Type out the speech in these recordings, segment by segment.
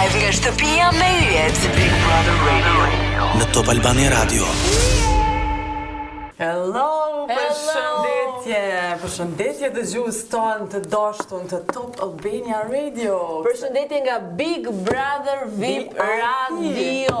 Live nga shtëpia me yjet. Big Brother Radio. Në Top Albania Radio. Hello, përshëndetje. Përshëndetje dëgjues tonë të dashtun të Top Albania Radio. Përshëndetje nga Big Brother VIP Radio.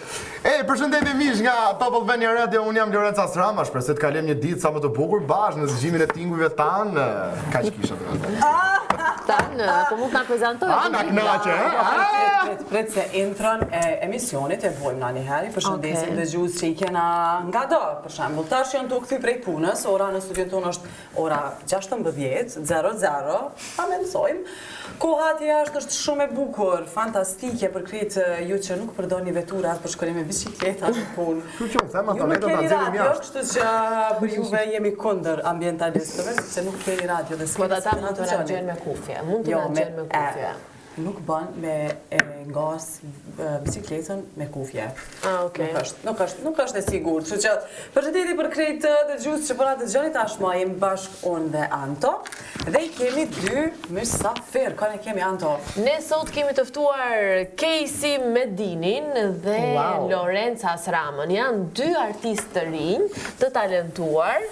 Ej, përshëndetje miq nga Top Albania Radio, unë jam Lorenc Hasrama, shpresoj të kalojmë një ditë sa më të bukur bashkë në dëgjimin e tingujve tanë. Kaq kisha të vëndë. Tanë, po mund ta prezantoj. A, na knaqe, ha? Po, ah! Prit, prit se intron e emisionit e bojmë ne një heri, përshëndesim dëgjuesit që i kena nga do, për shembull, tash janë tu u kthy prej punës, ora në studion tonë është Ora gjashtëmbëdhjetë, zero zero, ta mendojmë. Koha atje jashtë është shumë e bukur, fantastike për krejt ju që nuk përdoni veturat por shkoni me biçikleta në punë. Kështu që unë them ato vetë ta xhirim jashtë. Kështu që për juve jemi kundër ambientalistëve, sepse nuk keni radio dhe s'keni. Po ata mund të na dëgjojnë me kufje, mund të na dëgjojnë me kufje. nuk bën me e nga biçikletën me kufje. Ah, okay. Nuk është, nuk është, nuk është e sigurt. Kështu që përshëndetje për krejt dëgjuesit që po na dëgjoni tashmë, jemi bashkë unë dhe Anto dhe i kemi dy mysafirë. Kënd e kemi Anto. Ne sot kemi të ftuar Kejsi Medinin dhe wow. Lorenc Hasramën. Janë dy artistë të rinj, të talentuar.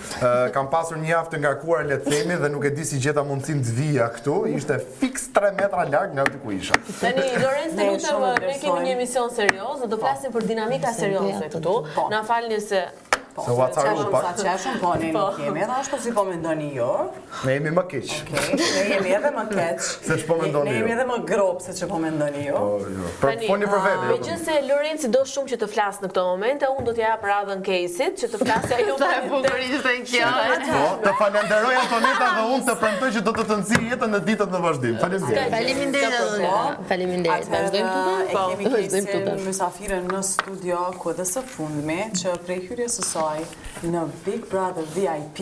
Kam pasur një javë të ngarkuar le të themi dhe nuk e di si gjeta mundësinë të vija këtu, ishte fiks 3 metra larg nga aty ku isha. Tani Lorenc të lutem, ne kemi një emision serioz, do të flasim për dinamika serioze këtu. Po. Na falni se po, se u acaru pak. Sa qeshëm, po ne nuk jemi edhe ashtu si po mendoni ju. Ne jemi më keq. Okej, ne jemi edhe më keq. Se ç'po mendoni ju. Ne jemi edhe më grop se ç'po mendoni ju. Po, jo. Po folni për vete. Jo. Megjithëse Lorenci do shumë që të flas në këto momente, unë do t'ja jap radhën Kejsit që të flasë ajo më e bukur ishte kjo. Po, të falenderoj Antoneta dhe unë të premtoj që do të të nxij jetën në ditët në vazhdim. Faleminderit. Faleminderit. Faleminderit. Vazhdojmë tutje. Po, vazhdojmë tutje. Mysafirën në studio ku edhe së fundmi që prej hyrjes së saj në Big Brother VIP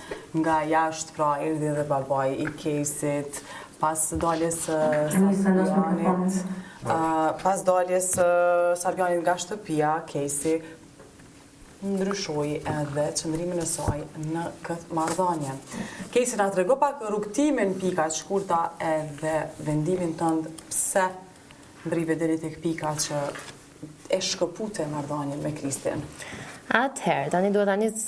Nga jashtë pra erdhi dhe babai i Kejsit pas daljes së Sardianit. Pas daljes së Sardianit nga shtëpia, Kejsi ndryshoi edhe qëndrimin e saj në këtë marrëdhënie. Kejsi na trego pak rrugëtimin në pika të shkurta edhe vendimin tënd pse Mbrrive deri tek pika që e shkëpute marrëdhënien me Kristin. Atëherë, tani duhet ta nis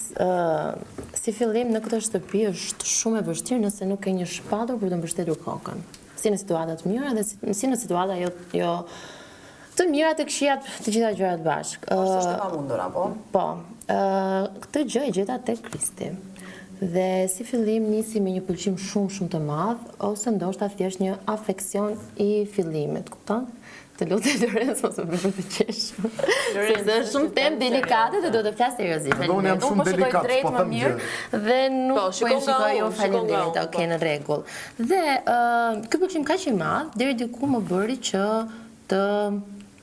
si fillim në këtë shtëpi është shumë e vështirë nëse nuk ke një shpatull për të mbështetur kokën. Si në situata të mira dhe si në situata jo jo të mira të këqija të gjitha gjërat bashkë. Është e pamundur apo? Po. Ë këtë gjë e gjeta tek Kristi. Dhe si fillim nisi me një pëlqim shumë shumë të madh ose ndoshta thjesht një afeksion i fillimit, kupton? Të lutem Lorenz mos më bëj të qesh. Sepse është shumë temë delikate dhe duhet të flas seriozisht. Unë jam po shumë delikat, po them mirë. Dhe nuk po, po e shikoj jo faleminderit, ok, në rregull. Dhe ky pëlqim kaq i madh deri diku më bëri që të